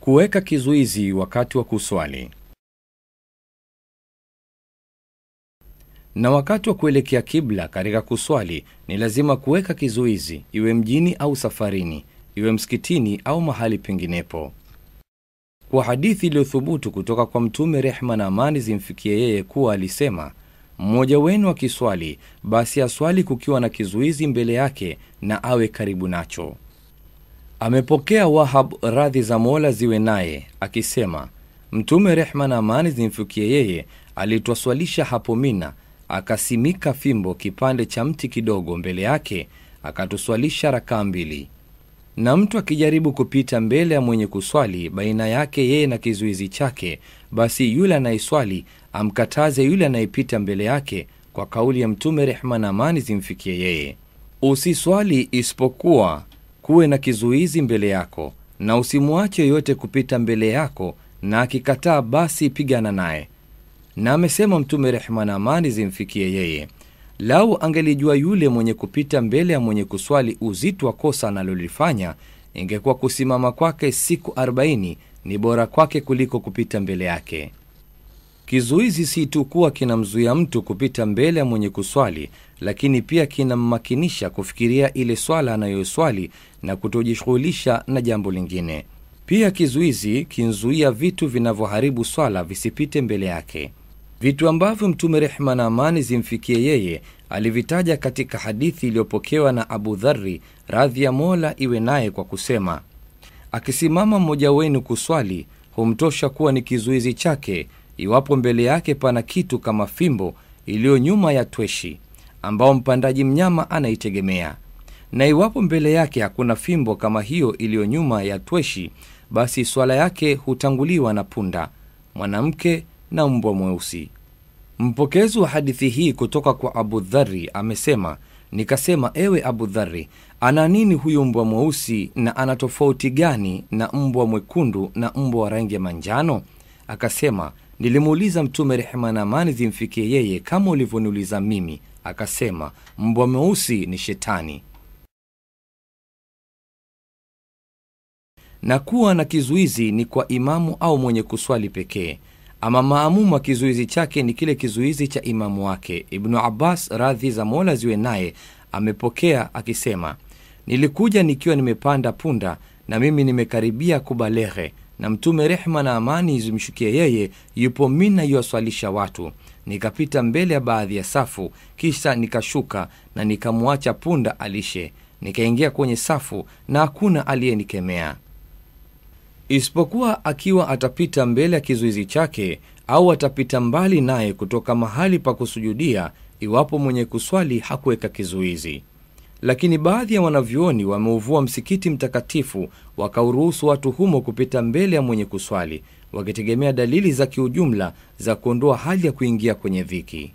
Kuweka kizuizi wakati wa kuswali. Na wakati wa kuelekea kibla katika kuswali ni lazima kuweka kizuizi, iwe mjini au safarini, iwe msikitini au mahali penginepo. Kwa hadithi iliyothubutu kutoka kwa Mtume, rehma na amani zimfikie yeye, kuwa alisema, mmoja wenu akiswali, basi aswali kukiwa na kizuizi mbele yake na awe karibu nacho. Amepokea Wahab, radhi za Mola ziwe naye, akisema Mtume, rehma na amani zimfikie yeye, alitwaswalisha hapo Mina, akasimika fimbo kipande cha mti kidogo mbele yake, akatuswalisha rakaa mbili. Na mtu akijaribu kupita mbele ya mwenye kuswali baina yake yeye na kizuizi chake, basi yule anayeswali amkataze yule anayepita mbele yake, kwa kauli ya Mtume, rehma na amani zimfikie yeye, usiswali isipokuwa kuwe na kizuizi mbele yako, na usimwache yoyote kupita mbele yako, na akikataa basi pigana naye. Na amesema Mtume, rehma na amani zimfikie yeye, lau angelijua yule mwenye kupita mbele ya mwenye kuswali uzito wa kosa analolifanya, ingekuwa kusimama kwake siku 40 ni bora kwake kuliko kupita mbele yake. Kizuizi si tu kuwa kinamzuia mtu kupita mbele ya mwenye kuswali, lakini pia kinammakinisha kufikiria ile swala anayoswali na kutojishughulisha na jambo lingine. Pia kizuizi kinzuia vitu vinavyoharibu swala visipite mbele yake, vitu ambavyo Mtume rehma na amani zimfikie yeye alivitaja katika hadithi iliyopokewa na Abu Dharri, radhi ya Mola iwe naye, kwa kusema, akisimama mmoja wenu kuswali, humtosha kuwa ni kizuizi chake iwapo mbele yake pana kitu kama fimbo iliyo nyuma ya tweshi ambao mpandaji mnyama anaitegemea, na iwapo mbele yake hakuna fimbo kama hiyo iliyo nyuma ya tweshi, basi swala yake hutanguliwa na punda, mwanamke na mbwa mweusi. Mpokezi wa hadithi hii kutoka kwa Abu Dhari amesema, nikasema, ewe Abu Dhari, ana nini huyu mbwa mweusi na ana tofauti gani na mbwa mwekundu na mbwa wa rangi ya manjano? Akasema, nilimuuliza Mtume, rehema na amani zimfikie yeye, kama ulivyoniuliza mimi. Akasema, mbwa mweusi ni Shetani. Na kuwa na kizuizi ni kwa imamu au mwenye kuswali pekee. Ama maamuma kizuizi chake ni kile kizuizi cha imamu wake. Ibnu Abbas, radhi za Mola ziwe naye, amepokea akisema, nilikuja nikiwa nimepanda punda na mimi nimekaribia kubaleghe na Mtume rehma na amani zimshukie yeye yupo Mina yuwaswalisha watu. Nikapita mbele ya baadhi ya safu, kisha nikashuka na nikamwacha punda alishe. Nikaingia kwenye safu na hakuna aliyenikemea isipokuwa akiwa atapita mbele ya kizuizi chake au atapita mbali naye kutoka mahali pa kusujudia, iwapo mwenye kuswali hakuweka kizuizi. Lakini baadhi ya wanavyuoni wameuvua msikiti mtakatifu wakauruhusu watu humo kupita mbele ya mwenye kuswali, wakitegemea dalili za kiujumla za kuondoa hali ya kuingia kwenye dhiki.